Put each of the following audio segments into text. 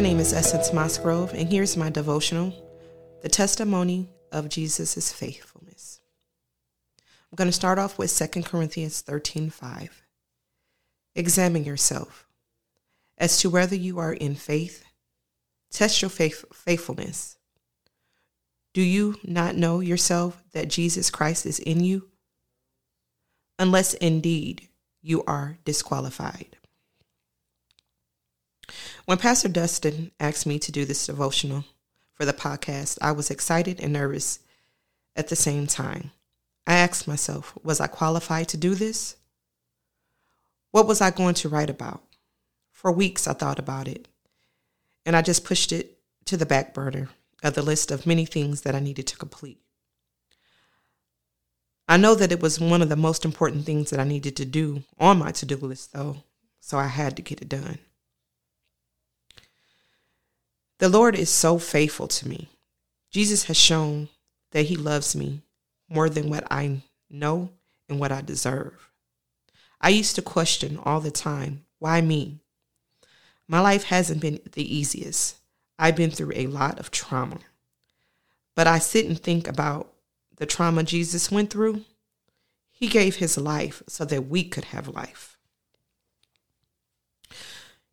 My name is Essence Mosgrove, and here's my devotional The Testimony of Jesus' Faithfulness. I'm going to start off with 2 Corinthians 13 5. Examine yourself as to whether you are in faith. Test your faith, faithfulness. Do you not know yourself that Jesus Christ is in you? Unless indeed you are disqualified. When Pastor Dustin asked me to do this devotional for the podcast, I was excited and nervous at the same time. I asked myself, was I qualified to do this? What was I going to write about? For weeks, I thought about it, and I just pushed it to the back burner of the list of many things that I needed to complete. I know that it was one of the most important things that I needed to do on my to do list, though, so I had to get it done. The Lord is so faithful to me. Jesus has shown that He loves me more than what I know and what I deserve. I used to question all the time why me? My life hasn't been the easiest. I've been through a lot of trauma. But I sit and think about the trauma Jesus went through. He gave his life so that we could have life.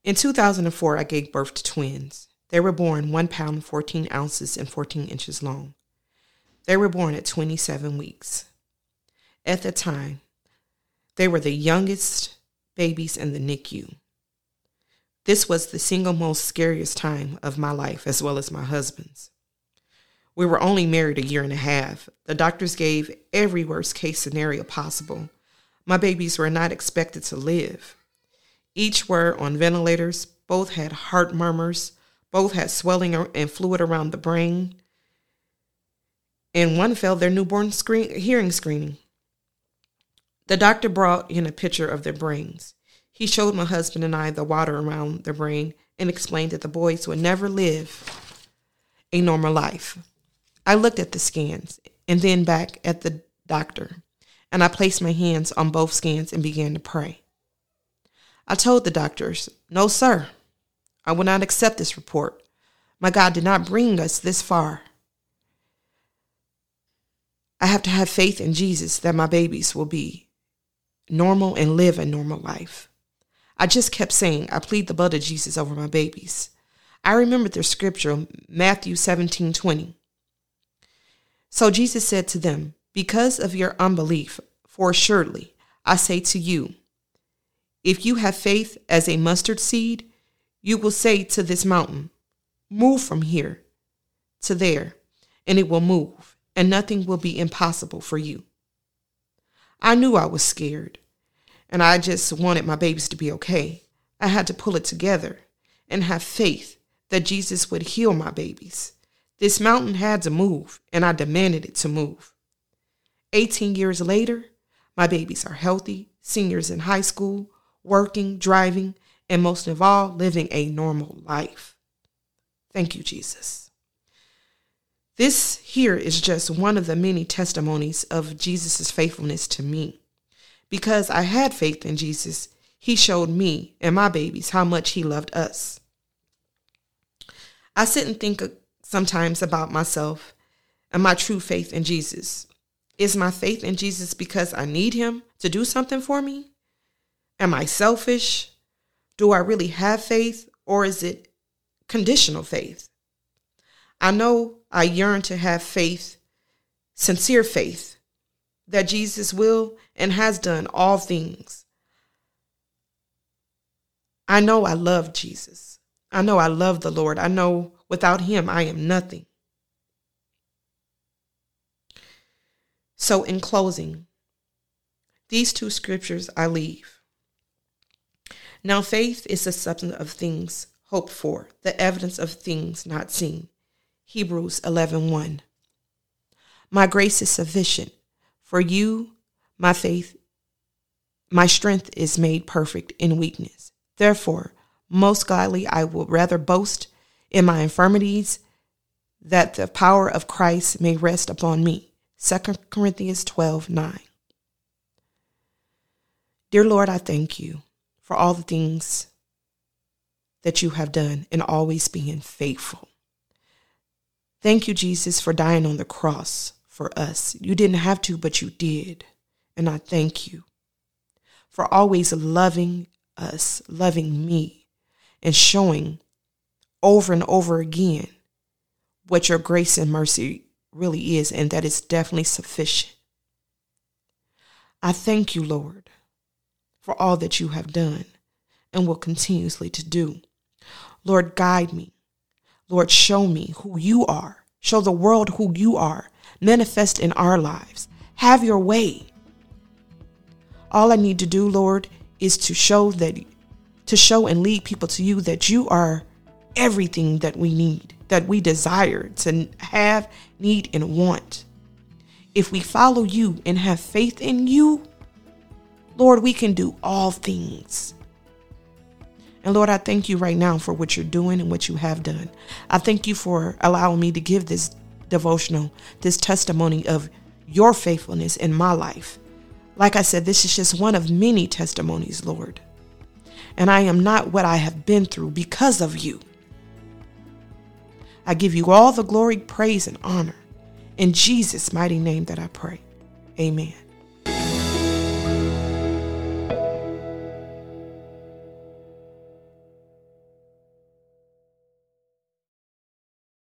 In 2004, I gave birth to twins. They were born 1 pound 14 ounces and 14 inches long. They were born at 27 weeks. At the time, they were the youngest babies in the NICU. This was the single most scariest time of my life, as well as my husband's. We were only married a year and a half. The doctors gave every worst case scenario possible. My babies were not expected to live. Each were on ventilators, both had heart murmurs, both had swelling and fluid around the brain, and one failed their newborn screen, hearing screening. The doctor brought in a picture of their brains. He showed my husband and I the water around their brain and explained that the boys would never live a normal life. I looked at the scans and then back at the doctor, and I placed my hands on both scans and began to pray. I told the doctors, No, sir, I will not accept this report. My God did not bring us this far. I have to have faith in Jesus that my babies will be normal and live a normal life. I just kept saying, I plead the blood of Jesus over my babies. I remembered the scripture, Matthew 17 20. So Jesus said to them, Because of your unbelief, for surely I say to you, if you have faith as a mustard seed, you will say to this mountain, Move from here to there, and it will move, and nothing will be impossible for you. I knew I was scared, and I just wanted my babies to be okay. I had to pull it together and have faith that Jesus would heal my babies. This mountain had to move, and I demanded it to move. 18 years later, my babies are healthy, seniors in high school, working, driving, and most of all, living a normal life. Thank you, Jesus. This here is just one of the many testimonies of Jesus' faithfulness to me. Because I had faith in Jesus, he showed me and my babies how much he loved us. I sit and think sometimes about myself and my true faith in Jesus. Is my faith in Jesus because I need him to do something for me? Am I selfish? Do I really have faith or is it conditional faith? I know I yearn to have faith, sincere faith, that Jesus will and has done all things. I know I love Jesus. I know I love the Lord. I know without him I am nothing. So, in closing, these two scriptures I leave. Now faith is the substance of things hoped for, the evidence of things not seen. Hebrews 11:1. My grace is sufficient for you, my faith, my strength is made perfect in weakness. Therefore, most gladly I will rather boast in my infirmities that the power of Christ may rest upon me. 2 Corinthians 12 9. Dear Lord, I thank you for all the things that you have done and always being faithful. Thank you, Jesus, for dying on the cross for us. You didn't have to, but you did. And I thank you for always loving us, loving me, and showing over and over again what your grace and mercy really is, and that is definitely sufficient. I thank you, Lord, for all that you have done and will continuously to do. Lord, guide me. Lord, show me who you are. Show the world who you are. Manifest in our lives. Have your way. All I need to do, Lord, is to show that to show and lead people to you that you are everything that we need, that we desire to have, need, and want. If we follow you and have faith in you, Lord, we can do all things. And Lord, I thank you right now for what you're doing and what you have done. I thank you for allowing me to give this devotional, this testimony of your faithfulness in my life. Like I said, this is just one of many testimonies, Lord. And I am not what I have been through because of you. I give you all the glory, praise, and honor. In Jesus' mighty name that I pray. Amen.